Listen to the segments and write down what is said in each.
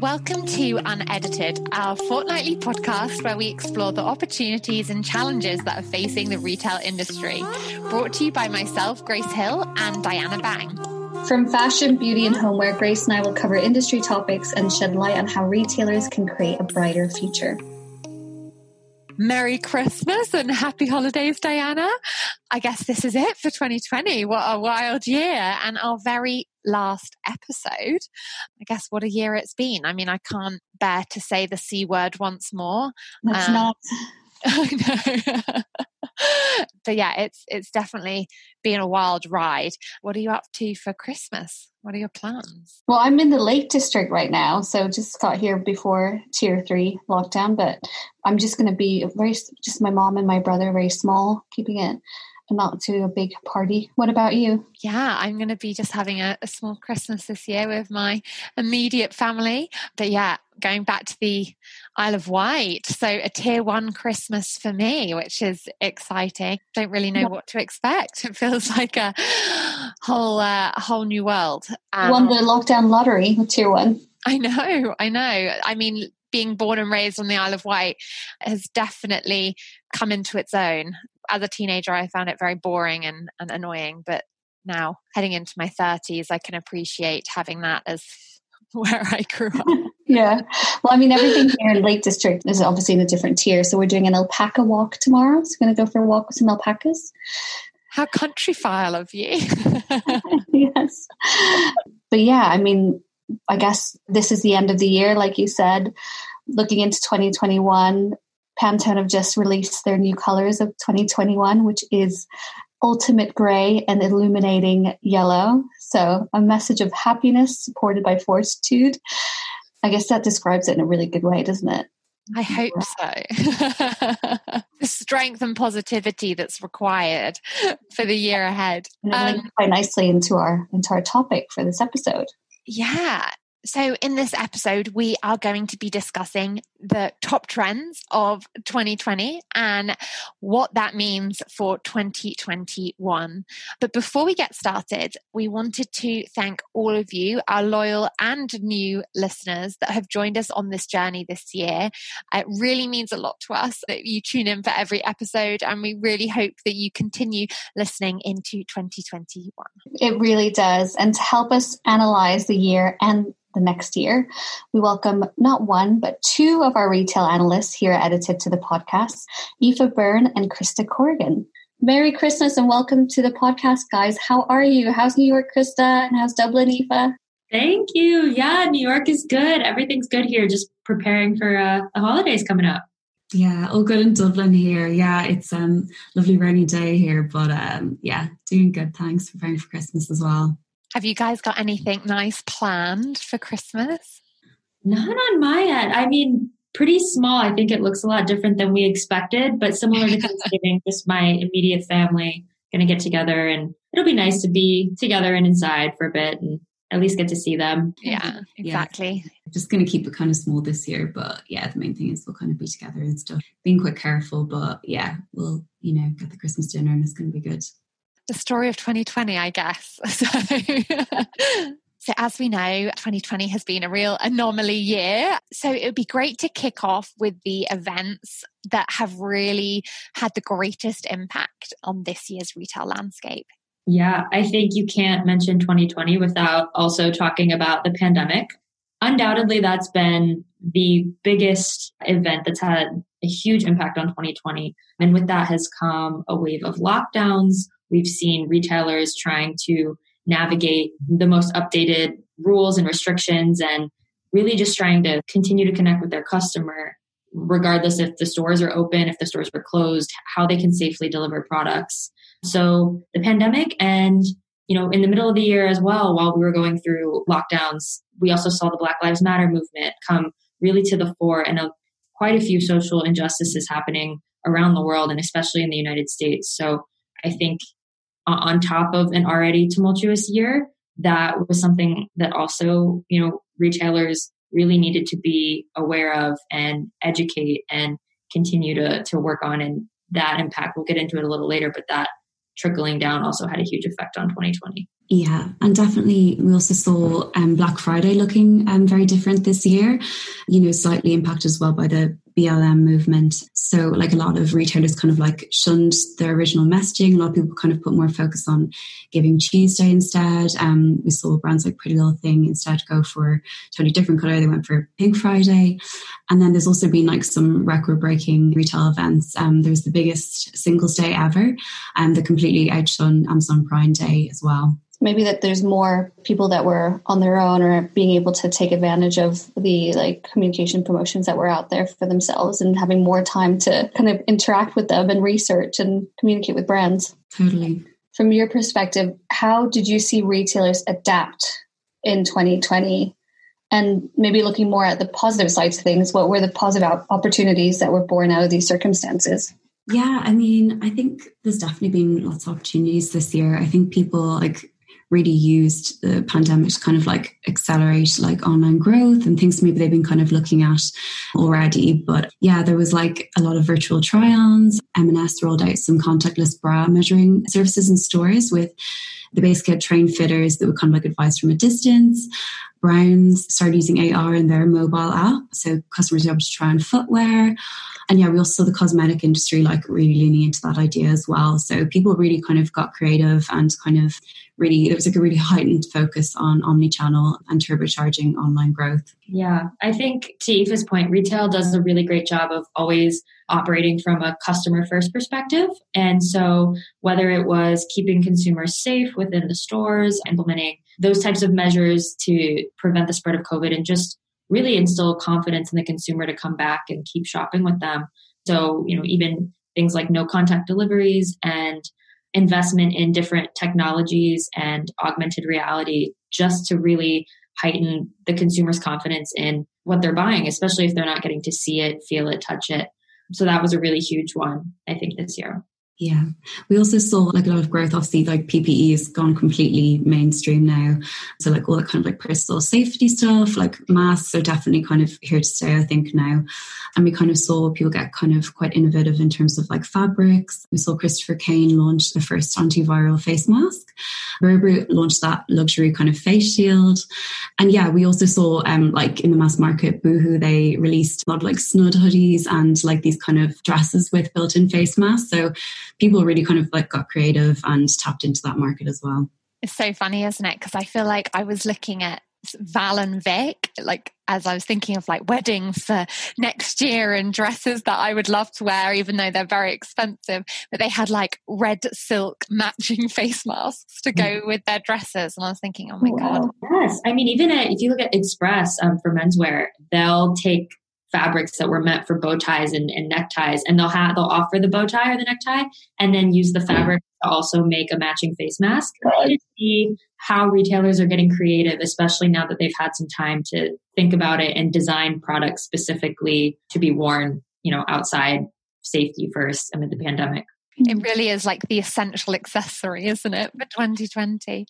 Welcome to Unedited, our fortnightly podcast where we explore the opportunities and challenges that are facing the retail industry. Brought to you by myself, Grace Hill, and Diana Bang. From fashion, beauty, and homeware, Grace and I will cover industry topics and shed light on how retailers can create a brighter future. Merry Christmas and happy holidays, Diana. I guess this is it for 2020. What a wild year and our very last episode. I guess what a year it's been. I mean, I can't bear to say the C word once more. That's um, not. But yeah, it's it's definitely been a wild ride. What are you up to for Christmas? What are your plans? Well, I'm in the Lake District right now, so just got here before Tier Three lockdown. But I'm just going to be very just my mom and my brother, very small, keeping it not to a big party. What about you? Yeah, I'm going to be just having a, a, small Christmas this year with my immediate family. But yeah, going back to the Isle of Wight. So a tier one Christmas for me, which is exciting. Don't really know yeah. what to expect. It feels like a whole, uh, whole new world. Um, Won the lockdown lottery with tier one. I know, I know. I mean, being born and raised on the Isle of Wight has definitely come into its own as a teenager, I found it very boring and, and annoying. But now, heading into my 30s, I can appreciate having that as where I grew up. yeah. Well, I mean, everything here in Lake District is obviously in a different tier. So we're doing an alpaca walk tomorrow. So we're going to go for a walk with some alpacas. How Countryfile of you. yes. But yeah, I mean, I guess this is the end of the year, like you said. Looking into 2021, Pantone have just released their new colors of 2021, which is ultimate gray and illuminating yellow. So a message of happiness supported by fortitude. I guess that describes it in a really good way, doesn't it? I hope so. the strength and positivity that's required for the year ahead. Um, quite nicely into our into our topic for this episode. Yeah, so, in this episode, we are going to be discussing the top trends of 2020 and what that means for 2021. But before we get started, we wanted to thank all of you, our loyal and new listeners that have joined us on this journey this year. It really means a lot to us that you tune in for every episode, and we really hope that you continue listening into 2021. It really does. And to help us analyze the year and the next year. We welcome not one, but two of our retail analysts here edited to the podcast, Aoife Byrne and Krista Corrigan. Merry Christmas and welcome to the podcast, guys. How are you? How's New York, Krista? And how's Dublin, Aoife? Thank you. Yeah, New York is good. Everything's good here. Just preparing for uh, the holidays coming up. Yeah, all good in Dublin here. Yeah, it's um lovely rainy day here, but um yeah, doing good. Thanks preparing for Christmas as well. Have you guys got anything nice planned for Christmas? Not on my end. I mean, pretty small. I think it looks a lot different than we expected, but similar to Thanksgiving, just my immediate family going to get together and it'll be nice to be together and inside for a bit and at least get to see them. Yeah, exactly. Yeah. Just going to keep it kind of small this year, but yeah, the main thing is we'll kind of be together and stuff. Being quite careful, but yeah, we'll, you know, get the Christmas dinner and it's going to be good the story of 2020, I guess. So, so as we know, 2020 has been a real anomaly year. So it would be great to kick off with the events that have really had the greatest impact on this year's retail landscape. Yeah, I think you can't mention 2020 without also talking about the pandemic. Undoubtedly, that's been the biggest event that's had a huge impact on 2020. And with that has come a wave of lockdowns, We've seen retailers trying to navigate the most updated rules and restrictions and really just trying to continue to connect with their customer regardless if the stores are open, if the stores were closed, how they can safely deliver products. So the pandemic and you know, in the middle of the year as well, while we were going through lockdowns, we also saw the Black Lives Matter movement come really to the fore and a, quite a few social injustices happening around the world and especially in the United States. So I think on top of an already tumultuous year, that was something that also, you know, retailers really needed to be aware of and educate and continue to, to work on. And that impact, we'll get into it a little later, but that trickling down also had a huge effect on 2020. Yeah, and definitely we also saw um, Black Friday looking um, very different this year, you know, slightly impacted as well by the BLM movement. So, like a lot of retailers kind of like shunned their original messaging. A lot of people kind of put more focus on Giving Tuesday instead. Um, we saw brands like Pretty Little Thing instead go for totally different color. They went for Pink Friday. And then there's also been like some record breaking retail events. Um, there was the biggest singles day ever, and um, that completely outshone Amazon Prime Day as well maybe that there's more people that were on their own or being able to take advantage of the like communication promotions that were out there for themselves and having more time to kind of interact with them and research and communicate with brands. Totally. From your perspective, how did you see retailers adapt in 2020? And maybe looking more at the positive sides of things, what were the positive opportunities that were born out of these circumstances? Yeah, I mean, I think there's definitely been lots of opportunities this year. I think people like really used the pandemic to kind of like accelerate like online growth and things maybe they've been kind of looking at already. But yeah, there was like a lot of virtual try-ons. M&S rolled out some contactless bra measuring services in stores with the base trained fitters that would kind of like advise from a distance. Browns started using AR in their mobile app, so customers were able to try on footwear. And yeah, we also saw the cosmetic industry like really leaning into that idea as well. So people really kind of got creative and kind of really there was like a really heightened focus on omni-channel and turbocharging online growth. Yeah, I think to Aoife's point, retail does a really great job of always operating from a customer first perspective. And so whether it was keeping consumers safe within the stores, implementing those types of measures to prevent the spread of COVID and just really instill confidence in the consumer to come back and keep shopping with them. So, you know, even things like no contact deliveries and investment in different technologies and augmented reality just to really heighten the consumer's confidence in what they're buying, especially if they're not getting to see it, feel it, touch it. So that was a really huge one, I think, this year. Yeah. We also saw like a lot of growth. Obviously, like PPE has gone completely mainstream now. So like all that kind of like personal safety stuff, like masks are definitely kind of here to stay, I think, now. And we kind of saw people get kind of quite innovative in terms of like fabrics. We saw Christopher Kane launch the first antiviral face mask. Burberry launched that luxury kind of face shield. And yeah, we also saw um like in the mass market, Boohoo, they released a lot of like snood hoodies and like these kind of dresses with built-in face masks. So people really kind of like got creative and tapped into that market as well. It's so funny, isn't it? Because I feel like I was looking at Val and Vic, like as I was thinking of like weddings for next year and dresses that I would love to wear, even though they're very expensive. But they had like red silk matching face masks to go mm. with their dresses, and I was thinking, oh my wow. god, yes. I mean, even at, if you look at Express um, for menswear, they'll take fabrics that were meant for bow ties and, and neckties and they'll have they'll offer the bow tie or the necktie and then use the fabric to also make a matching face mask. Right. see how retailers are getting creative especially now that they've had some time to think about it and design products specifically to be worn you know outside safety first amid the pandemic it mm. really is like the essential accessory, isn't it, for 2020?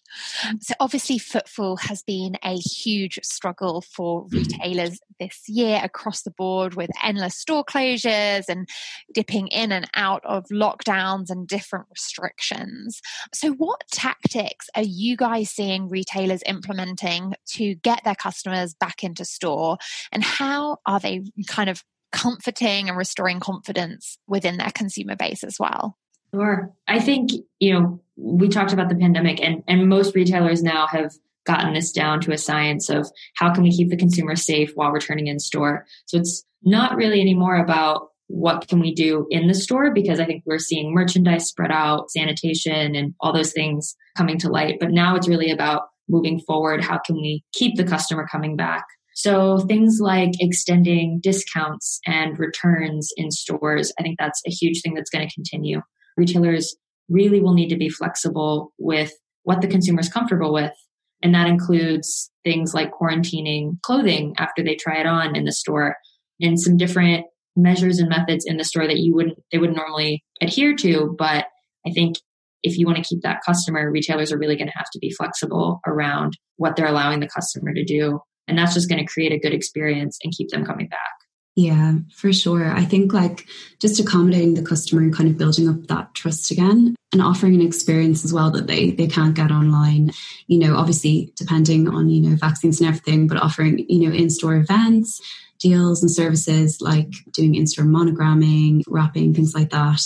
So, obviously, footfall has been a huge struggle for mm. retailers this year across the board with endless store closures and dipping in and out of lockdowns and different restrictions. So, what tactics are you guys seeing retailers implementing to get their customers back into store? And how are they kind of comforting and restoring confidence within their consumer base as well? Sure. I think, you know, we talked about the pandemic and, and most retailers now have gotten this down to a science of how can we keep the consumer safe while returning in store. So it's not really anymore about what can we do in the store because I think we're seeing merchandise spread out, sanitation and all those things coming to light. But now it's really about moving forward. How can we keep the customer coming back? So things like extending discounts and returns in stores, I think that's a huge thing that's going to continue. Retailers really will need to be flexible with what the consumer is comfortable with. And that includes things like quarantining clothing after they try it on in the store and some different measures and methods in the store that you wouldn't they would normally adhere to. But I think if you want to keep that customer, retailers are really going to have to be flexible around what they're allowing the customer to do. And that's just going to create a good experience and keep them coming back. Yeah, for sure. I think like just accommodating the customer and kind of building up that trust again and offering an experience as well that they they can't get online. You know, obviously depending on, you know, vaccines and everything, but offering, you know, in-store events, deals and services like doing in-store monogramming, wrapping, things like that.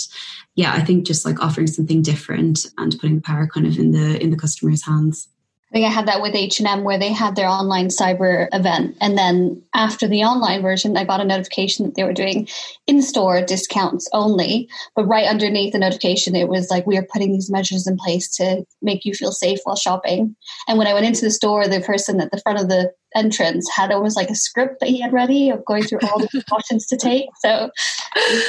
Yeah, I think just like offering something different and putting power kind of in the in the customer's hands. I think I had that with H&M where they had their online cyber event. And then after the online version, I got a notification that they were doing in-store discounts only. But right underneath the notification, it was like, we are putting these measures in place to make you feel safe while shopping. And when I went into the store, the person at the front of the entrance had almost like a script that he had ready of going through all the precautions to take. So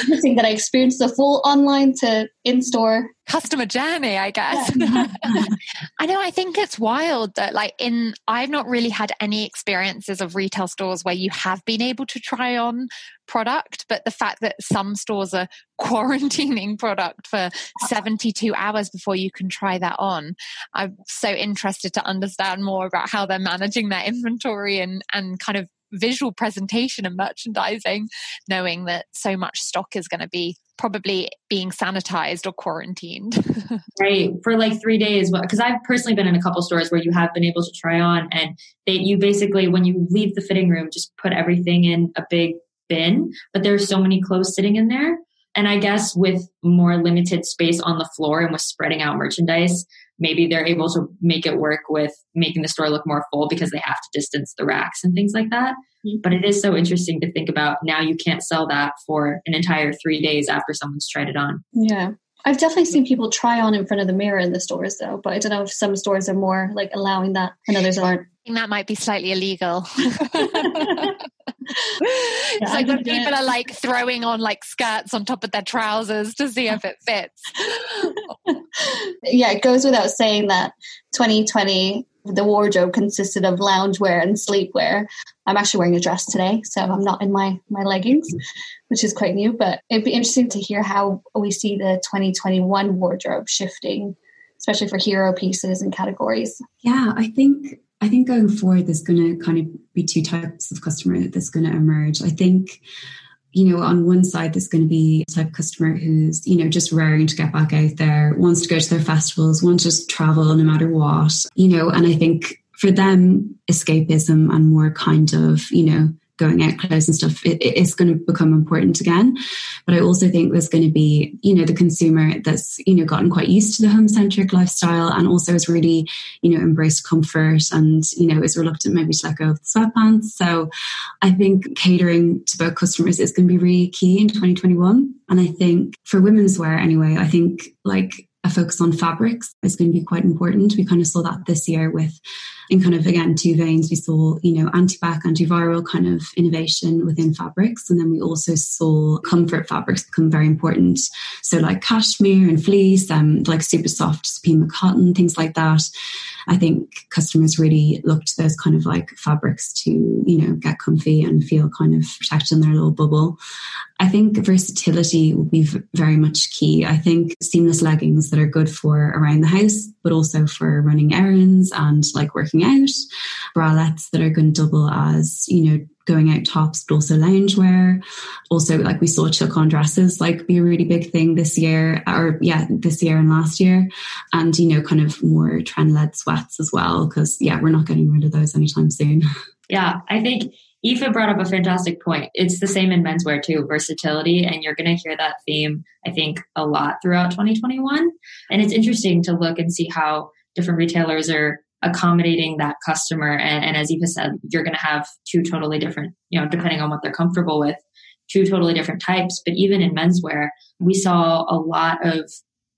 interesting that I experienced the full online to in-store customer journey, I guess. Yeah. I know, I think it's wild that like in I've not really had any experiences of retail stores where you have been able to try on product, but the fact that some stores are quarantining product for uh-huh. 72 hours before you can try that on. I'm so interested to understand more about how they're managing their inventory and, and kind of visual presentation and merchandising, knowing that so much stock is going to be probably being sanitized or quarantined. right. For like three days. Because I've personally been in a couple stores where you have been able to try on and they, you basically, when you leave the fitting room, just put everything in a big bin, but there's so many clothes sitting in there. And I guess with more limited space on the floor and with spreading out merchandise, maybe they're able to make it work with making the store look more full because they have to distance the racks and things like that. Mm-hmm. But it is so interesting to think about now you can't sell that for an entire three days after someone's tried it on. Yeah. I've definitely seen people try on in front of the mirror in the stores though, but I don't know if some stores are more like allowing that and others aren't. I think that might be slightly illegal. it's like when people are like throwing on like skirts on top of their trousers to see if it fits. yeah, it goes without saying that 2020 the wardrobe consisted of loungewear and sleepwear. I'm actually wearing a dress today, so I'm not in my my leggings, which is quite new. But it'd be interesting to hear how we see the 2021 wardrobe shifting, especially for hero pieces and categories. Yeah, I think I think going forward, there's going to kind of be two types of customer that's going to emerge. I think, you know, on one side, there's going to be a type of customer who's, you know, just raring to get back out there, wants to go to their festivals, wants to travel no matter what, you know, and I think for them, escapism and more kind of, you know, going out clothes and stuff it, it's going to become important again. But i also think there's going to be you know the consumer that's you know gotten quite used to the home centric lifestyle and also has really you know embraced comfort and you know is reluctant maybe to let go of the sweatpants. So i think catering to both customers is going to be really key in 2021 and i think for women's wear anyway i think like a focus on fabrics is going to be quite important. We kind of saw that this year with, in kind of again two veins. We saw you know anti-bac, antiviral kind of innovation within fabrics, and then we also saw comfort fabrics become very important. So like cashmere and fleece, um, like super soft Supima cotton, things like that. I think customers really look to those kind of like fabrics to, you know, get comfy and feel kind of protected in their little bubble. I think versatility will be very much key. I think seamless leggings that are good for around the house, but also for running errands and like working out. Bralettes that are going to double as, you know, going out tops, but also loungewear. Also, like we saw chook on dresses like be a really big thing this year, or yeah, this year and last year. And, you know, kind of more trend led sweats as well, because yeah, we're not getting rid of those anytime soon. Yeah, I think Aoife brought up a fantastic point. It's the same in menswear too, versatility. And you're going to hear that theme, I think, a lot throughout 2021. And it's interesting to look and see how different retailers are accommodating that customer. And, and as Aoife said, you're going to have two totally different, you know, depending on what they're comfortable with, two totally different types. But even in menswear, we saw a lot of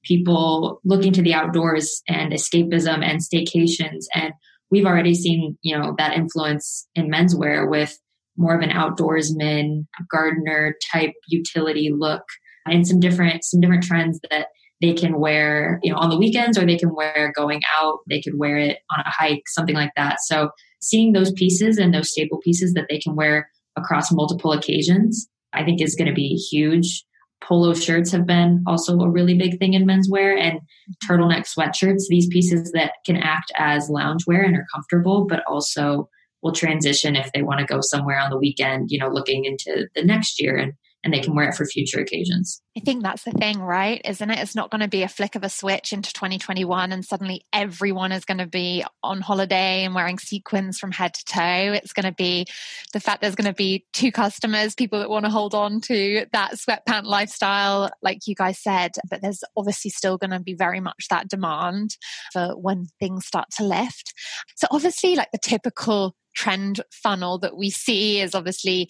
people looking to the outdoors and escapism and staycations. And we've already seen, you know, that influence in menswear with more of an outdoorsman, gardener type utility look and some different, some different trends that they can wear, you know, on the weekends or they can wear going out. They could wear it on a hike, something like that. So seeing those pieces and those staple pieces that they can wear across multiple occasions, I think is going to be huge. Polo shirts have been also a really big thing in menswear and mm-hmm. turtleneck sweatshirts, these pieces that can act as loungewear and are comfortable, but also will transition if they want to go somewhere on the weekend, you know, looking into the next year and and they can wear it for future occasions. I think that's the thing, right? Isn't it? It's not going to be a flick of a switch into 2021 and suddenly everyone is going to be on holiday and wearing sequins from head to toe. It's going to be the fact there's going to be two customers, people that want to hold on to that sweatpant lifestyle, like you guys said, but there's obviously still going to be very much that demand for when things start to lift. So obviously like the typical trend funnel that we see is obviously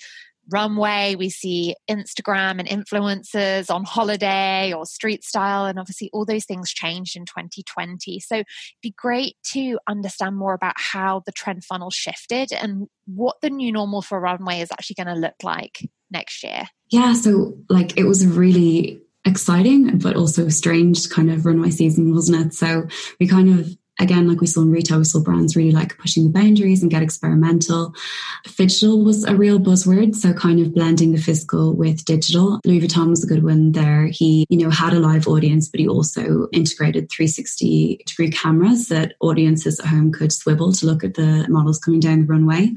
runway, we see Instagram and influencers on holiday or street style, and obviously all those things changed in 2020. So it'd be great to understand more about how the trend funnel shifted and what the new normal for runway is actually going to look like next year. Yeah, so like it was a really exciting but also strange kind of runway season wasn't it so we kind of again, like we saw in retail, we saw brands really like pushing the boundaries and get experimental. Phygital was a real buzzword. So kind of blending the physical with digital. Louis Vuitton was a good one there. He, you know, had a live audience, but he also integrated 360 degree cameras that audiences at home could swivel to look at the models coming down the runway.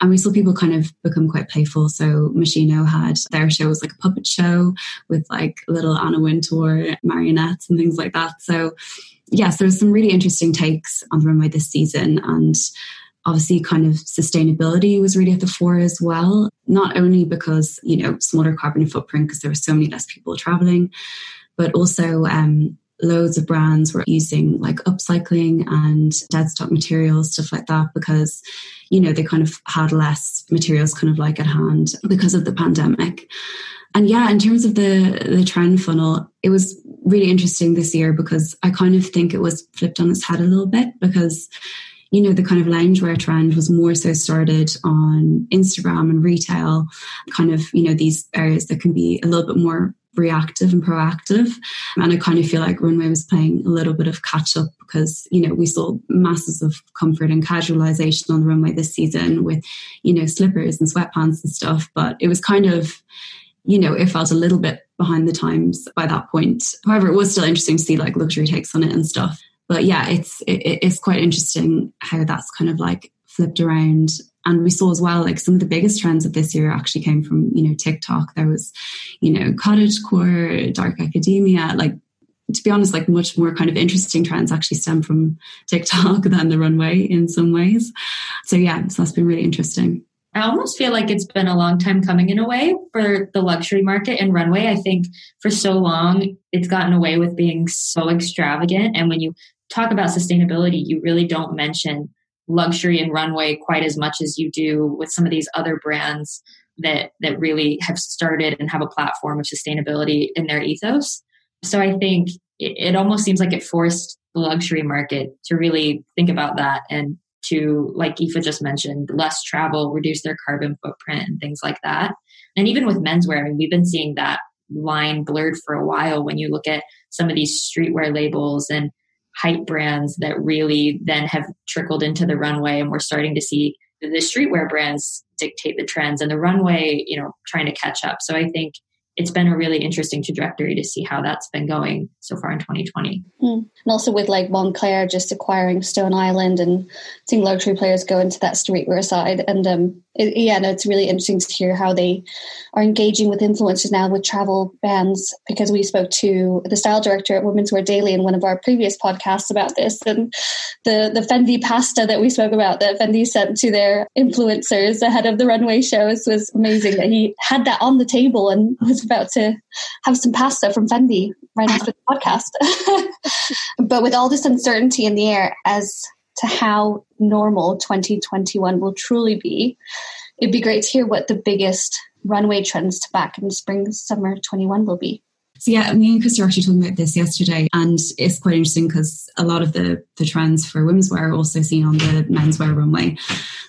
And we saw people kind of become quite playful. So Moschino had their show was like a puppet show with like little Anna Wintour marionettes and things like that. So yes, there there's some really interesting takes on the runway this season. And obviously kind of sustainability was really at the fore as well. Not only because, you know, smaller carbon footprint because there were so many less people traveling, but also um, loads of brands were using like upcycling and dead stock materials, stuff like that, because, you know, they kind of had less materials kind of like at hand because of the pandemic. And yeah, in terms of the the trend funnel, it was really interesting this year because I kind of think it was flipped on its head a little bit because you know the kind of loungewear trend was more so started on Instagram and retail, kind of you know these areas that can be a little bit more reactive and proactive. And I kind of feel like Runway was playing a little bit of catch up because, you know, we saw masses of comfort and casualization on the runway this season with, you know, slippers and sweatpants and stuff. But it was kind of, you know, it felt a little bit behind the times by that point. However, it was still interesting to see like luxury takes on it and stuff. But yeah, it's it, it's quite interesting how that's kind of like flipped around. And we saw as well, like some of the biggest trends of this year actually came from, you know, TikTok. There was, you know, cottage core, dark academia, like to be honest, like much more kind of interesting trends actually stem from TikTok than the runway in some ways. So yeah, so that's been really interesting. I almost feel like it's been a long time coming in a way for the luxury market and runway. I think for so long it's gotten away with being so extravagant. And when you talk about sustainability, you really don't mention luxury and runway quite as much as you do with some of these other brands that that really have started and have a platform of sustainability in their ethos. So I think it, it almost seems like it forced the luxury market to really think about that and to, like Aoife just mentioned, less travel, reduce their carbon footprint and things like that. And even with menswear, I mean, we've been seeing that line blurred for a while when you look at some of these streetwear labels and hype brands that really then have trickled into the runway and we're starting to see the streetwear brands dictate the trends and the runway you know trying to catch up so i think it's been a really interesting trajectory to see how that's been going so far in 2020. Mm. And also with like Moncler just acquiring Stone Island and seeing luxury players go into that streetwear side. And um, it, yeah, no, it's really interesting to hear how they are engaging with influencers now with travel bans because we spoke to the style director at Women's Wear Daily in one of our previous podcasts about this and the, the Fendi pasta that we spoke about that Fendi sent to their influencers ahead of the runway shows was amazing that he had that on the table and was about to have some pasta from Fendi right after the podcast. but with all this uncertainty in the air as to how normal 2021 will truly be, it'd be great to hear what the biggest runway trends to back in spring summer 21 will be. So yeah, me and Chris were actually talking about this yesterday, and it's quite interesting because a lot of the the trends for women's wear are also seen on the menswear runway.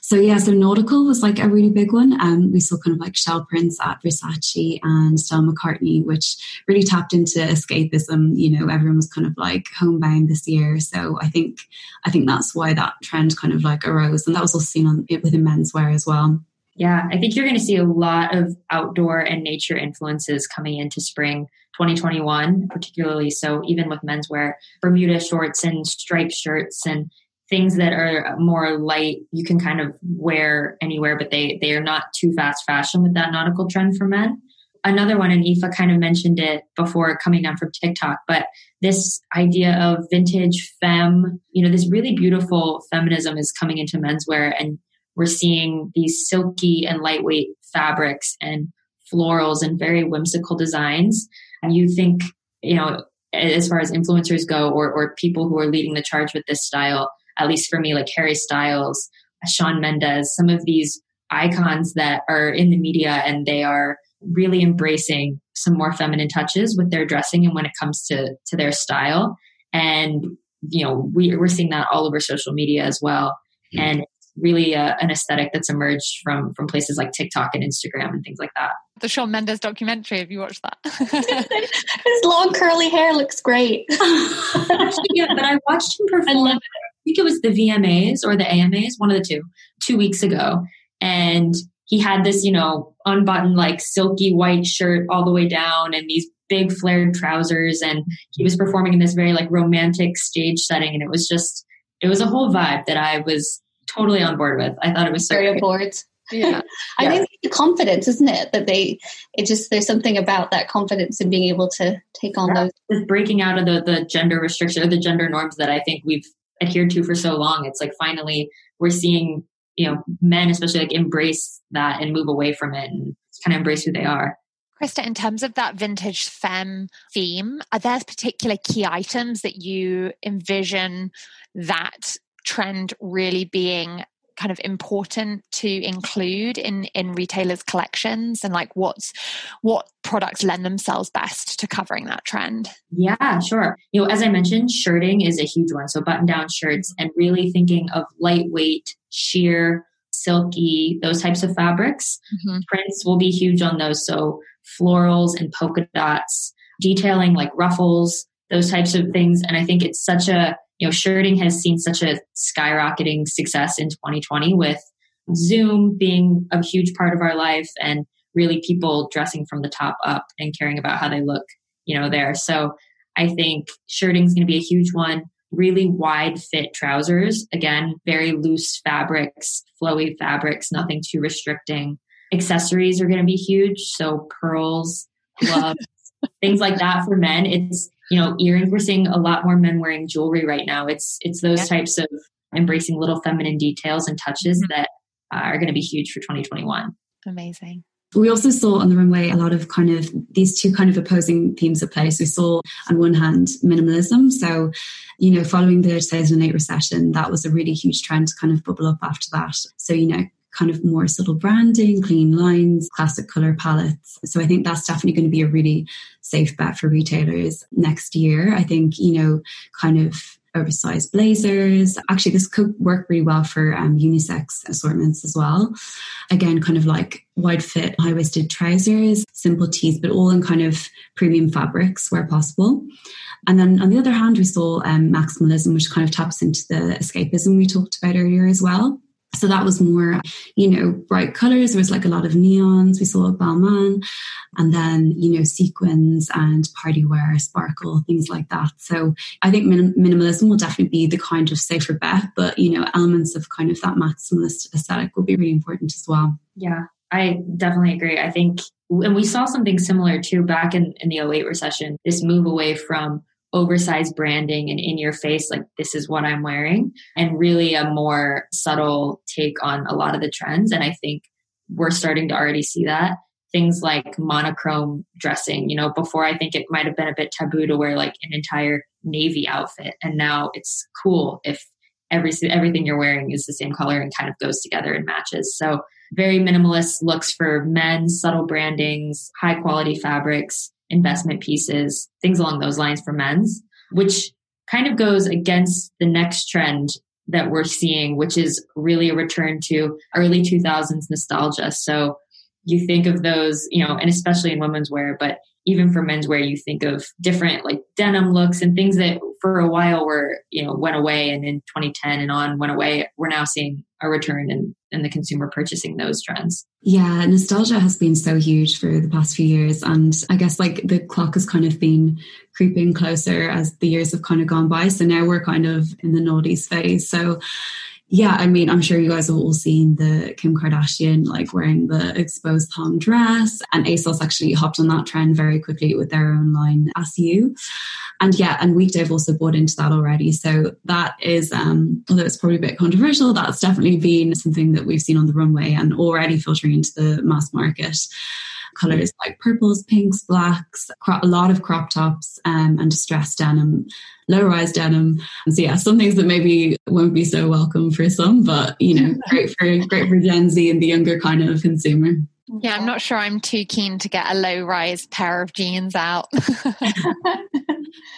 So yeah, so nautical was like a really big one. Um, we saw kind of like shell prints at Versace and Stella McCartney, which really tapped into escapism. You know, everyone was kind of like homebound this year, so I think I think that's why that trend kind of like arose, and that was also seen on it within menswear as well. Yeah, I think you're going to see a lot of outdoor and nature influences coming into spring 2021, particularly so even with menswear, Bermuda shorts and striped shirts and things that are more light. You can kind of wear anywhere but they they are not too fast fashion with that nautical trend for men. Another one and Aoife kind of mentioned it before coming down from TikTok but this idea of vintage femme you know this really beautiful feminism is coming into menswear and we're seeing these silky and lightweight fabrics and florals and very whimsical designs and you think you know as far as influencers go or, or people who are leading the charge with this style at least for me, like Harry Styles, Shawn Mendes, some of these icons that are in the media and they are really embracing some more feminine touches with their dressing and when it comes to to their style. And you know, we, we're seeing that all over social media as well. Mm-hmm. And really uh, an aesthetic that's emerged from from places like TikTok and Instagram and things like that. The Shawn Mendes documentary. Have you watched that? His long curly hair looks great. yeah, but I watched him perform. I love it. I think it was the VMAs or the AMAs, one of the two, two weeks ago. And he had this, you know, unbuttoned, like silky white shirt all the way down and these big flared trousers. And he was performing in this very like romantic stage setting. And it was just, it was a whole vibe that I was totally on board with. I thought it was so very on board. Yeah. I yeah. think the confidence, isn't it? That they, it just, there's something about that confidence in being able to take on yeah. those. breaking out of the, the gender restriction or the gender norms that I think we've adhered to for so long. It's like finally we're seeing, you know, men especially like embrace that and move away from it and kind of embrace who they are. Krista, in terms of that vintage femme theme, are there particular key items that you envision that trend really being kind of important to include in in retailers collections and like what's what products lend themselves best to covering that trend? Yeah sure. You know as i mentioned shirting is a huge one. So button down shirts and really thinking of lightweight sheer silky those types of fabrics. Mm-hmm. prints will be huge on those. So florals and polka dots detailing like ruffles those types of things. And i think it's such a you know, shirting has seen such a skyrocketing success in 2020 with Zoom being a huge part of our life and really people dressing from the top up and caring about how they look, you know, there. So I think shirting is going to be a huge one. Really wide fit trousers. Again, very loose fabrics, flowy fabrics, nothing too restricting. Accessories are going to be huge. So pearls, gloves, things like that for men. It's you know, earrings. We're seeing a lot more men wearing jewelry right now. It's it's those yeah. types of embracing little feminine details and touches mm-hmm. that uh, are going to be huge for 2021. Amazing. We also saw on the runway a lot of kind of these two kind of opposing themes at play. So we saw on one hand minimalism. So, you know, following the 2008 recession, that was a really huge trend to kind of bubble up after that. So, you know, kind of more subtle branding, clean lines, classic color palettes. So I think that's definitely going to be a really safe bet for retailers next year. I think, you know, kind of oversized blazers. Actually, this could work really well for um, unisex assortments as well. Again, kind of like wide fit, high waisted trousers, simple tees, but all in kind of premium fabrics where possible. And then on the other hand, we saw um, maximalism, which kind of taps into the escapism we talked about earlier as well. So that was more, you know, bright colors. There was like a lot of neons. We saw Balmain and then, you know, sequins and party wear, sparkle, things like that. So I think minim- minimalism will definitely be the kind of safer bet, but, you know, elements of kind of that maximalist aesthetic will be really important as well. Yeah, I definitely agree. I think, and we saw something similar too back in, in the 08 recession, this move away from oversized branding and in your face, like this is what I'm wearing, and really a more subtle take on a lot of the trends. And I think we're starting to already see that. Things like monochrome dressing, you know, before I think it might have been a bit taboo to wear like an entire navy outfit. And now it's cool if every everything you're wearing is the same color and kind of goes together and matches. So very minimalist looks for men, subtle brandings, high quality fabrics, investment pieces, things along those lines for men's, which kind of goes against the next trend that we're seeing, which is really a return to early 2000s nostalgia. So you think of those, you know, and especially in women's wear, but even for menswear, you think of different like denim looks and things that for a while were, you know, went away and in 2010 and on went away. We're now seeing a return in, in the consumer purchasing those trends. Yeah, nostalgia has been so huge for the past few years. And I guess like the clock has kind of been creeping closer as the years have kind of gone by. So now we're kind of in the noughties phase. So yeah, I mean, I'm sure you guys have all seen the Kim Kardashian like wearing the exposed thong dress, and ASOS actually hopped on that trend very quickly with their own line ASYOU. And yeah, and Weekday have also bought into that already. So that is, um, although it's probably a bit controversial, that's definitely been something that we've seen on the runway and already filtering into the mass market colors like purples, pinks, blacks, a lot of crop tops um, and distressed denim, low rise denim. and So yeah, some things that maybe won't be so welcome for some, but you know, great for great for Gen Z and the younger kind of consumer. Yeah, I'm not sure I'm too keen to get a low rise pair of jeans out.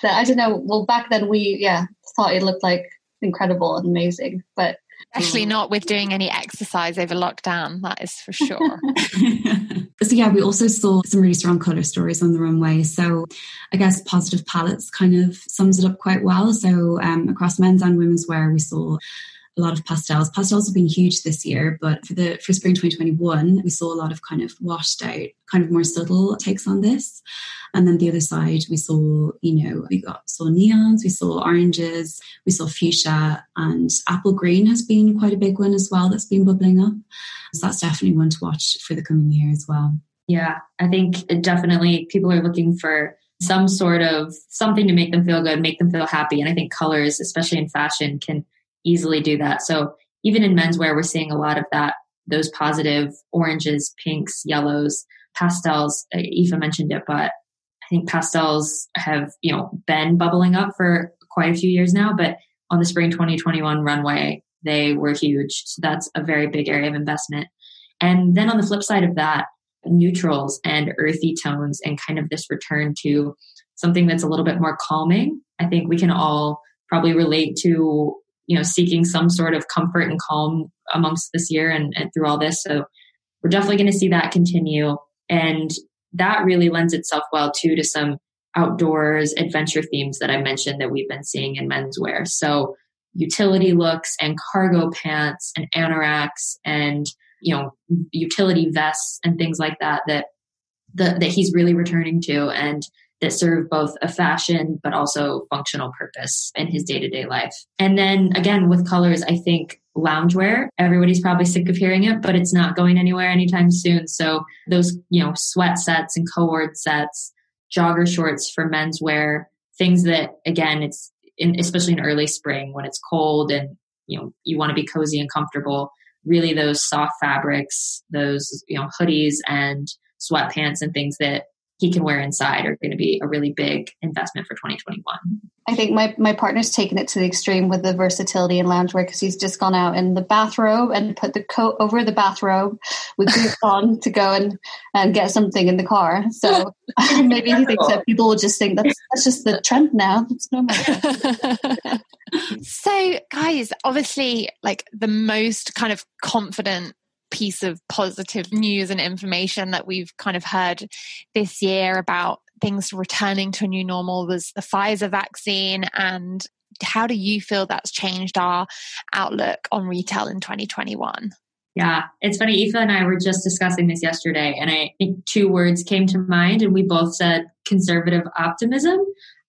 I don't know. Well, back then we yeah thought it looked like incredible and amazing, but Especially not with doing any exercise over lockdown, that is for sure. so, yeah, we also saw some really strong color stories on the runway. So, I guess positive palettes kind of sums it up quite well. So, um, across men's and women's wear, we saw a lot of pastels. Pastels have been huge this year, but for the for spring 2021, we saw a lot of kind of washed out, kind of more subtle takes on this. And then the other side, we saw, you know, we got saw neons, we saw oranges, we saw fuchsia, and apple green has been quite a big one as well that's been bubbling up. So that's definitely one to watch for the coming year as well. Yeah, I think definitely people are looking for some sort of something to make them feel good, make them feel happy. And I think colors, especially in fashion, can easily do that. So even in menswear, we're seeing a lot of that, those positive oranges, pinks, yellows, pastels. Uh, Aoife mentioned it, but I think pastels have, you know, been bubbling up for quite a few years now, but on the spring 2021 runway, they were huge. So that's a very big area of investment. And then on the flip side of that, neutrals and earthy tones and kind of this return to something that's a little bit more calming. I think we can all probably relate to you know seeking some sort of comfort and calm amongst this year and, and through all this. So we're definitely going to see that continue. And that really lends itself well too to some outdoors adventure themes that i mentioned that we've been seeing in menswear. So utility looks and cargo pants and anoraks and you know utility vests and things like that that that he's really returning to. And that serve both a fashion but also functional purpose in his day-to-day life. And then again with colors, I think loungewear, everybody's probably sick of hearing it, but it's not going anywhere anytime soon. So those, you know, sweat sets and cord sets, jogger shorts for menswear, things that again, it's in, especially in early spring when it's cold and you know you want to be cozy and comfortable really those soft fabrics those you know hoodies and sweatpants and things that he can wear inside are going to be a really big investment for 2021. I think my, my partner's taken it to the extreme with the versatility in loungewear because he's just gone out in the bathrobe and put the coat over the bathrobe with boots on to go and, and get something in the car. So maybe he thinks that people will just think that's, that's just the trend now. It's normal. so guys, obviously like the most kind of confident piece of positive news and information that we've kind of heard this year about things returning to a new normal was the Pfizer vaccine. And how do you feel that's changed our outlook on retail in 2021? Yeah, it's funny. Aoife and I were just discussing this yesterday, and I think two words came to mind, and we both said conservative optimism.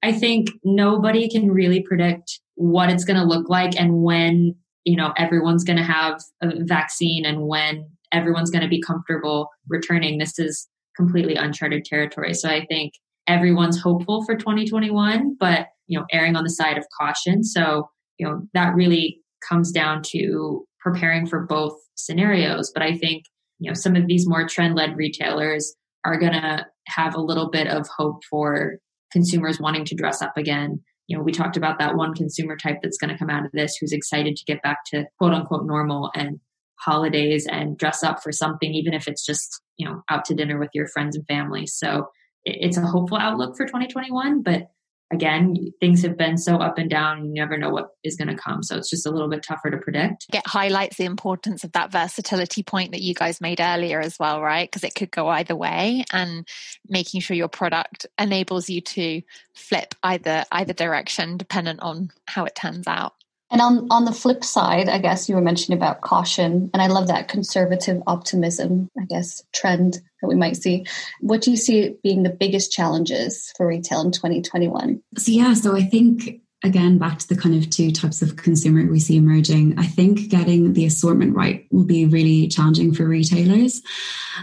I think nobody can really predict what it's going to look like and when you know everyone's going to have a vaccine and when everyone's going to be comfortable returning this is completely uncharted territory. So i think everyone's hopeful for 2021 but you know erring on the side of caution. So you know that really comes down to preparing for both scenarios. But i think you know some of these more trend led retailers are going to have a little bit of hope for consumers wanting to dress up again you know, we talked about that one consumer type that's going to come out of this who's excited to get back to quote unquote normal and holidays and dress up for something, even if it's just, you know, out to dinner with your friends and family. So it's a hopeful outlook for 2021, but again, things have been so up and down, you never know what is going to come. So it's just a little bit tougher to predict. It highlights the importance of that versatility point that you guys made earlier as well, right? Because it could go either way and making sure your product enables you to flip either either direction dependent on how it turns out. And on, on the flip side, I guess you were mentioning about caution, and I love that conservative optimism, I guess, trend that we might see. What do you see being the biggest challenges for retail in 2021? So, yeah, so I think again, back to the kind of two types of consumer we see emerging, I think getting the assortment right will be really challenging for retailers.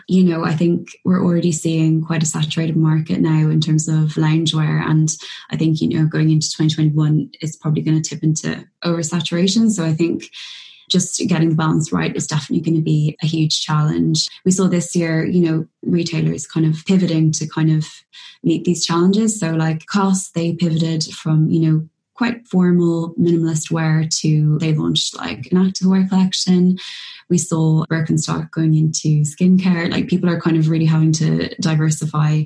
You know, I think we're already seeing quite a saturated market now in terms of loungewear. And I think, you know, going into 2021, it's probably going to tip into oversaturation. So I think just getting the balance right is definitely going to be a huge challenge. We saw this year, you know, retailers kind of pivoting to kind of meet these challenges. So like COS, they pivoted from, you know, quite formal minimalist wear to they launched like an activewear collection. We saw Birkenstock going into skincare. Like people are kind of really having to diversify.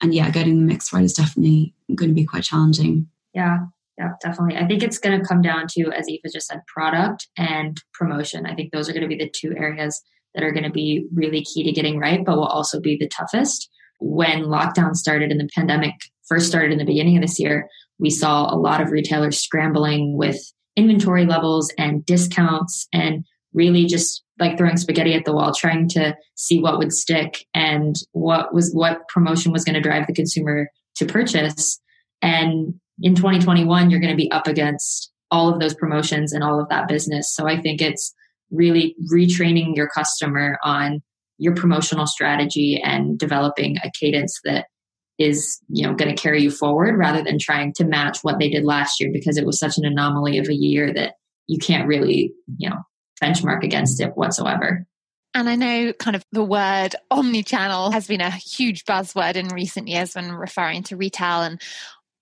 And yeah, getting the mix right is definitely going to be quite challenging. Yeah, yeah, definitely. I think it's going to come down to, as Aoife just said, product and promotion. I think those are going to be the two areas that are going to be really key to getting right, but will also be the toughest. When lockdown started and the pandemic first started in the beginning of this year, we saw a lot of retailers scrambling with inventory levels and discounts and really just like throwing spaghetti at the wall trying to see what would stick and what was what promotion was going to drive the consumer to purchase. And in 2021 you're going to be up against all of those promotions and all of that business. So i think it's really retraining your customer on your promotional strategy and developing a cadence that is you know going to carry you forward rather than trying to match what they did last year because it was such an anomaly of a year that you can't really you know benchmark against it whatsoever and I know kind of the word omni-channel has been a huge buzzword in recent years when referring to retail. And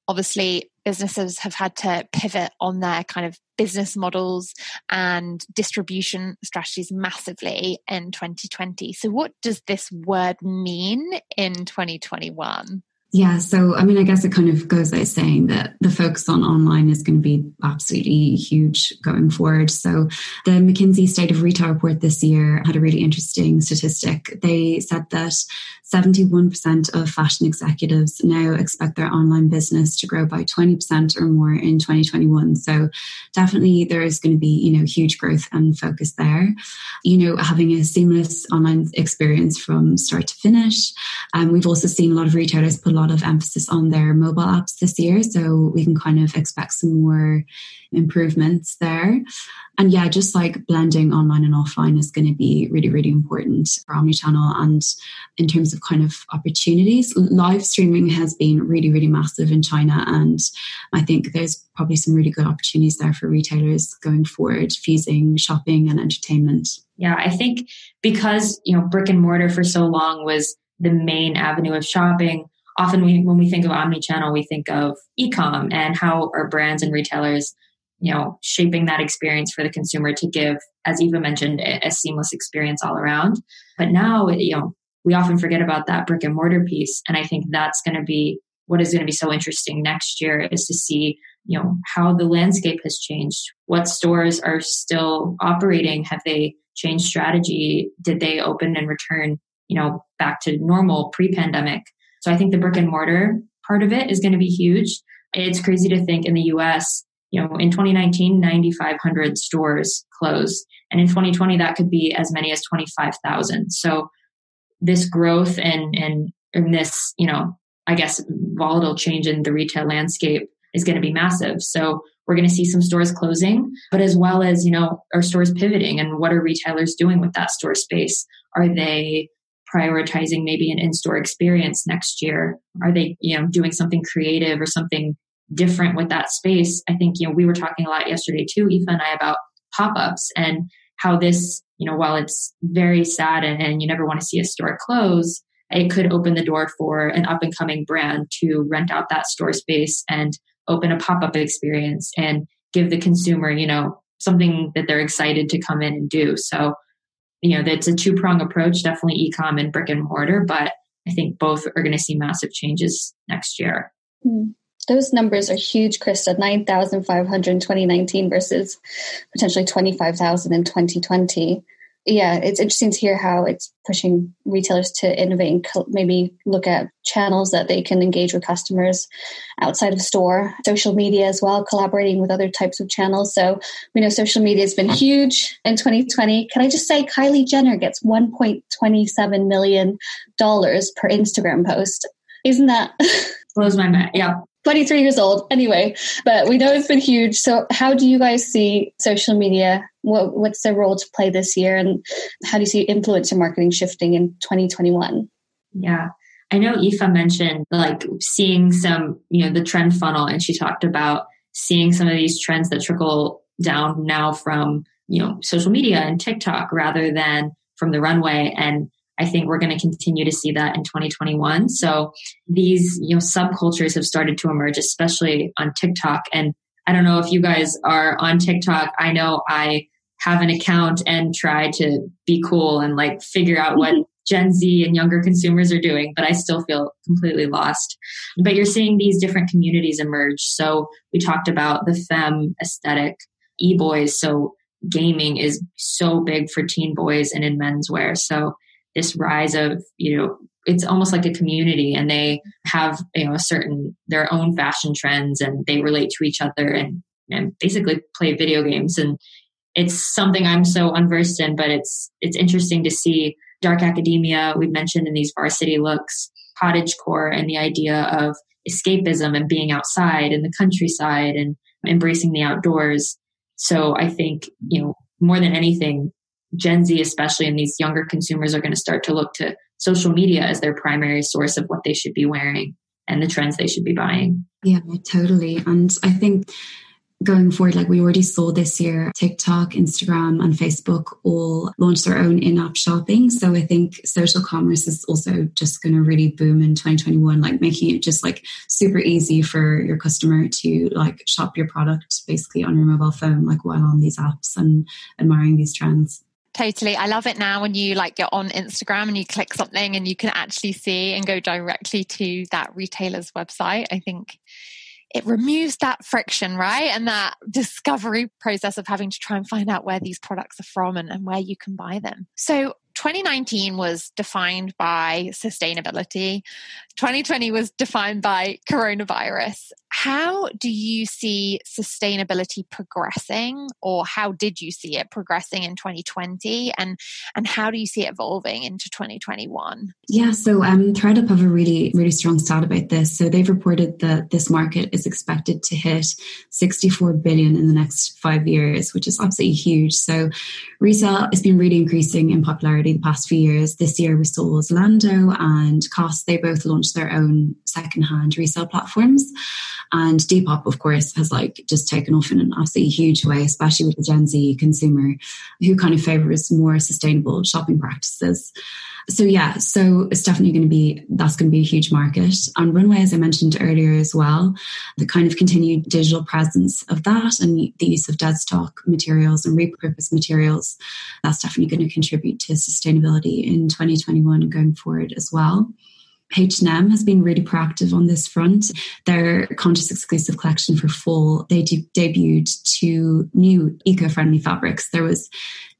obviously, businesses have had to pivot on their kind of business models and distribution strategies massively in 2020. So, what does this word mean in 2021? Yeah, so I mean, I guess it kind of goes without saying that the focus on online is going to be absolutely huge going forward. So, the McKinsey State of Retail report this year had a really interesting statistic. They said that 71% of fashion executives now expect their online business to grow by 20% or more in 2021. So, definitely there is going to be, you know, huge growth and focus there. You know, having a seamless online experience from start to finish. Um, we've also seen a lot of retailers put a lot of emphasis on their mobile apps this year. So we can kind of expect some more improvements there. And yeah, just like blending online and offline is going to be really, really important for omnichannel. And in terms of kind of opportunities, live streaming has been really, really massive in China. And I think there's probably some really good opportunities there for retailers going forward, fusing shopping and entertainment. Yeah, I think because, you know, brick and mortar for so long was the main avenue of shopping, often we, when we think of omni-channel, we think of ecom and how our brands and retailers, you know, shaping that experience for the consumer to give, as Aoife mentioned, a seamless experience all around. But now, you know, we often forget about that brick and mortar piece, and I think that's going to be what is going to be so interesting next year is to see you know how the landscape has changed what stores are still operating have they changed strategy did they open and return you know back to normal pre-pandemic so I think the brick and mortar part of it is going to be huge. It's crazy to think in the US, you know, in 2019, 9,500 stores closed. And in 2020, that could be as many as 25,000. So this growth and, and, and this, you know, I guess volatile change in the retail landscape is going to be massive. So we're going to see some stores closing, but as well as, you know, are stores pivoting and what are retailers doing with that store space? Are they prioritizing maybe an in-store experience next year? Are they, you know, doing something creative or something different with that space? I think, you know, we were talking a lot yesterday too, Aoife and I, about pop-ups and how this, you know, while it's very sad and, and you never want to see a store close, it could open the door for an up and coming brand to rent out that store space and open a pop-up experience and give the consumer, you know, something that they're excited to come in and do. So you know, that's a two prong approach, definitely ecom and brick and mortar, but I think both are going to see massive changes next year. Hmm. Those numbers are huge, Krista. 9,500 in 2019 versus potentially 25,000 in 2020 yeah, it's interesting to hear how it's pushing retailers to innovate and maybe look at channels that they can engage with customers outside of store, social media as well, collaborating with other types of channels. So we know social media has been huge in 2020. Can I just say Kylie Jenner gets 1.27 million dollars per Instagram post? Isn't that blows my mind? Yeah. 23 years old. Anyway but we know it's been huge. So how do you guys see social media? What, what's their role to play this year? And how do you see influencer marketing shifting in 2021 yeah. I know Aoife mentioned like seeing some you know the trend funnel and she talked about seeing some of these trends that trickle down now from you know social media and tiktok rather than from the runway. And I think we're going to continue to see that in 2021. So these, you know, subcultures have started to emerge, especially on TikTok. And I don't know if you guys are on TikTok. I know I have an account and try to be cool and like figure out what Gen Z and younger consumers are doing, but I still feel completely lost. But you're seeing these different communities emerge. So we talked about the femme aesthetic, e boys. So gaming is so big for teen boys and in menswear. So this rise of you know it's almost like a community and they have you know a certain their own fashion trends and they relate to each other and and basically play video games. And it's something I'm so unversed in but it's it's interesting to see dark academia we've mentioned in these varsity looks cottage core and the idea of escapism and being outside in the countryside and embracing the outdoors. So I think you know more than anything Gen Z, especially, and these younger consumers are going to start to look to social media as their primary source of what they should be wearing and the trends they should be buying. Yeah, totally. And I think going forward, like we already saw this year, TikTok, Instagram, and Facebook all launched their own in app shopping. So I think social commerce is also just going to really boom in 2021, like making it just like super easy for your customer to like shop your product basically on your mobile phone, like while on these apps and admiring these trends. Totally. I love it now when you like you're on Instagram and you click something and you can actually see and go directly to that retailer's website. I think it removes that friction, right? And that discovery process of having to try and find out where these products are from and, and where you can buy them. So 2019 was defined by sustainability. 2020 was defined by coronavirus. How do you see sustainability progressing, or how did you see it progressing in 2020, and and how do you see it evolving into 2021? Yeah, so um, ThredUp have a really really strong stat about this. So they've reported that this market is expected to hit 64 billion in the next five years, which is absolutely huge. So resale has been really increasing in popularity the past few years. This year we saw Zalando and COS. They both launched launched their own secondhand resale platforms. And Depop, of course, has like just taken off in an absolutely huge way, especially with the Gen Z consumer who kind of favors more sustainable shopping practices. So yeah, so it's definitely going to be that's going to be a huge market. On Runway, as I mentioned earlier as well, the kind of continued digital presence of that and the use of dead stock materials and repurposed materials, that's definitely going to contribute to sustainability in 2021 and going forward as well. H&M has been really proactive on this front. Their conscious exclusive collection for fall, they de- debuted two new eco-friendly fabrics. There was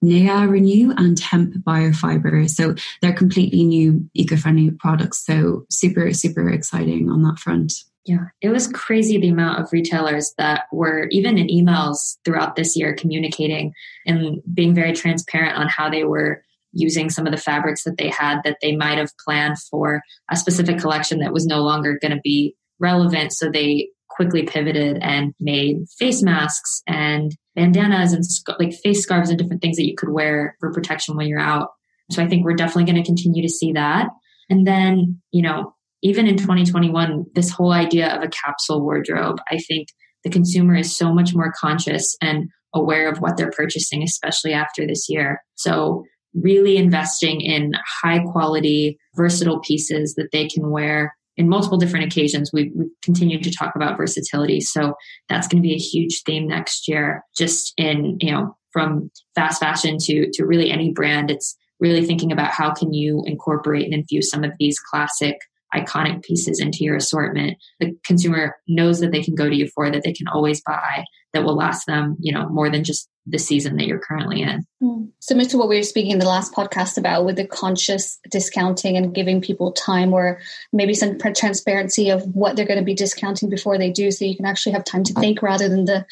Naia Renew and Hemp Biofiber. So they're completely new eco-friendly products. So super, super exciting on that front. Yeah, it was crazy the amount of retailers that were even in emails throughout this year communicating and being very transparent on how they were using some of the fabrics that they had that they might have planned for a specific collection that was no longer going to be relevant. So they quickly pivoted and made face masks and bandanas and like face scarves and different things that you could wear for protection when you're out. So I think we're definitely going to continue to see that. And then, you know, even in 2021, this whole idea of a capsule wardrobe, I think the consumer is so much more conscious and aware of what they're purchasing, especially after this year. So really investing in high quality, versatile pieces that they can wear in multiple different occasions. We, continue to talk about versatility. So that's going to be a huge theme next year, just in, you know, from fast fashion to, to really any brand. It's really thinking about how can you incorporate and infuse some of these classic iconic pieces into your assortment. The consumer knows that they can go to you for that they can always buy that will last them, you know, more than just the season that you're currently in. Mm. Similar to what we were speaking in the last podcast about with the conscious discounting and giving people time or maybe some transparency of what they're going to be discounting before they do so you can actually have time to think rather than the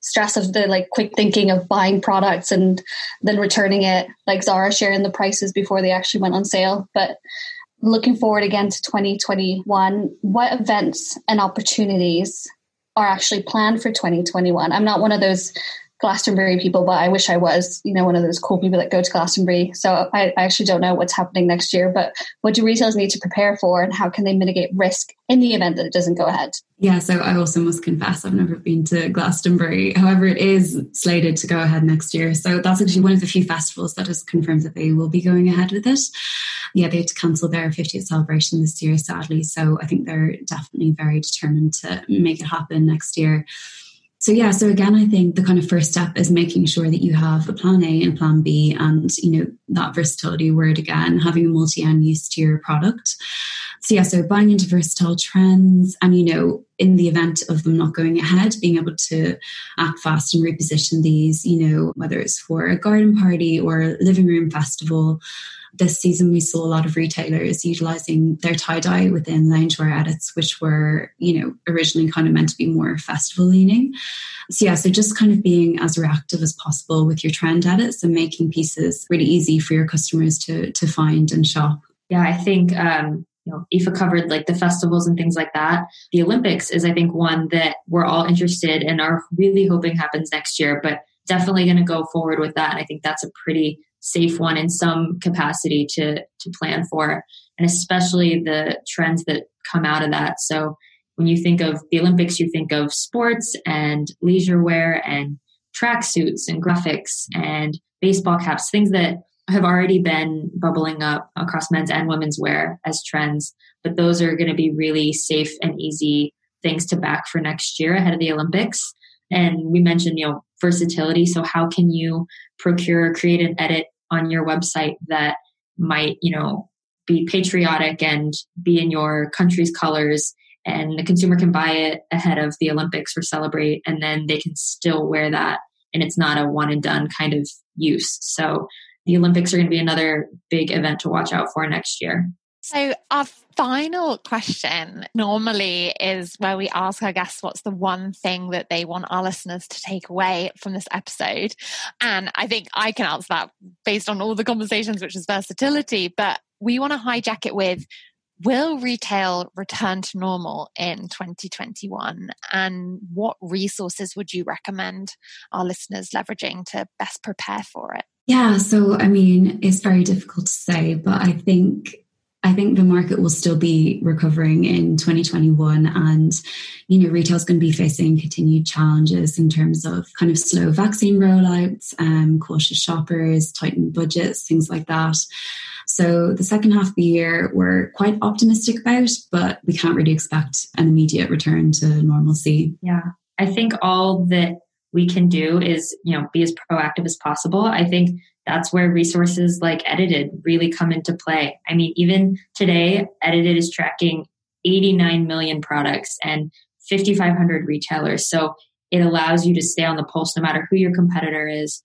stress of the like quick thinking of buying products and then returning it like Zara sharing the prices before they actually went on sale but looking forward again to 2021 what events and opportunities are actually planned for 2021 i'm not one of those Glastonbury people, but I wish I was, you know, one of those cool people that go to Glastonbury. So I, I, actually don't know what's happening next year, but what do retailers need to prepare for and how can they mitigate risk in the event that it doesn't go ahead? Yeah, so I also must confess I've never been to Glastonbury. However, it is slated to go ahead next year. So that's actually one of the few festivals that has confirmed that they will be going ahead with it. Yeah, they had to cancel their 50th celebration this year, sadly. So I think they're definitely very determined to make it happen next year so yeah so again i think the kind of first step is making sure that you have a plan a and plan b and you know that versatility word again having a multi-end use to your product. So yeah so buying into versatile trends and you know in the event of them not going ahead being able to act fast and reposition these you know whether it's for a garden party or a living room festival. This season we saw a lot of retailers utilizing their tie-dye within loungewear edits which were you know originally kind of meant to be more festival leaning. So yeah so just kind of being as reactive as possible with your trend edits and making pieces really easy for your customers to to find and shop. Yeah i think um you know, Aoife covered like the festivals and things like that. The Olympics is, I think, one that we're all interested and are really hoping happens next year, but definitely going to go forward with that. I think that's a pretty safe one in some capacity to to plan for and especially the trends that come out of that so when you think of the olympics you think of sports and leisure wear and tracksuits and graphics and baseball caps things that have already been bubbling up across men's and women's wear as trends but those are going to be really safe and easy things to back for next year ahead of the olympics and we mentioned you know versatility so how can you procure create an edit on your website that might, you know, be patriotic and be in your country's colors and the consumer can buy it ahead of the Olympics or celebrate and then they can still wear that and it's not a one and done kind of use. So the Olympics are going to be another big event to watch out for next year. So, our final question normally is where we ask our guests what's the one thing that they want our listeners to take away from this episode. And I think I can answer that based on all the conversations, which is versatility. But we want to hijack it with Will retail return to normal in 2021? And what resources would you recommend our listeners leveraging to best prepare for it? Yeah, so I mean, it's very difficult to say, but I think I think the market will still be recovering in 2021 and you know retail is going to be facing continued challenges in terms of kind of slow vaccine rollouts, um, cautious shoppers, tightened budgets, things like that. So the second half of the year we're quite optimistic about, but we can't really expect an immediate return to normalcy. Yeah. I think all that we can do is, you know, be as proactive as possible. I think that's where resources like Edited really come into play. I mean, even today, Edited is tracking 89 million products and 5,500 retailers. So it allows you to stay on the pulse no matter who your competitor is,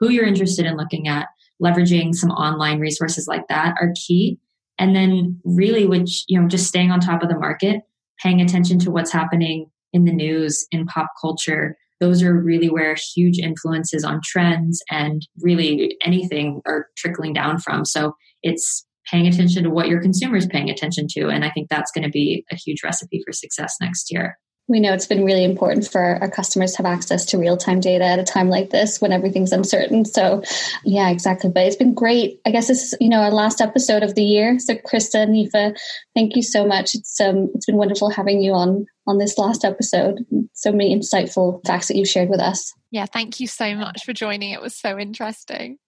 who you're interested in looking at. Leveraging some online resources like that are key. And then, really, which, you know, just staying on top of the market, paying attention to what's happening in the news, in pop culture, those are really where huge influences on trends and really anything are trickling down from. So it's paying attention to what your consumer is paying attention to. And I think that's going to be a huge recipe for success next year. We know it's been really important for our customers to have access to real time data at a time like this when everything's uncertain. So, yeah, exactly. But it's been great. I guess this is, you know, our last episode of the year. So, Krista Aoife, thank you so much. It's um, it's been wonderful having you on on this last episode. So many insightful facts that you've shared with us. Yeah, thank you so much for joining. It was so interesting.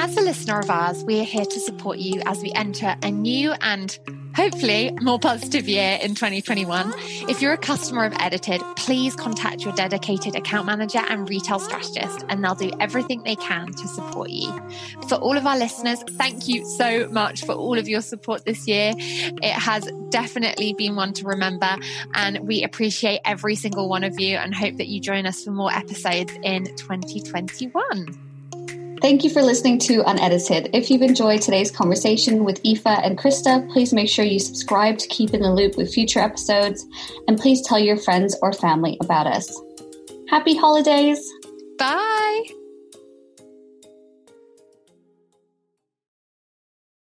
As a listener of ours, we are here to support you as we enter a new and hopefully more positive year in 2021. If you're a customer of Edited, please contact your dedicated account manager and retail strategist, and they'll do everything they can to support you. For all of our listeners, thank you so much for all of your support this year. It has definitely been one to remember, and we appreciate every single one of you and hope that you join us for more episodes in 2021. Thank you for listening to Unedited. If you've enjoyed today's conversation with Aoife and Krista, please make sure you subscribe to keep in the loop with future episodes, and please tell your friends or family about us. Happy holidays! Bye!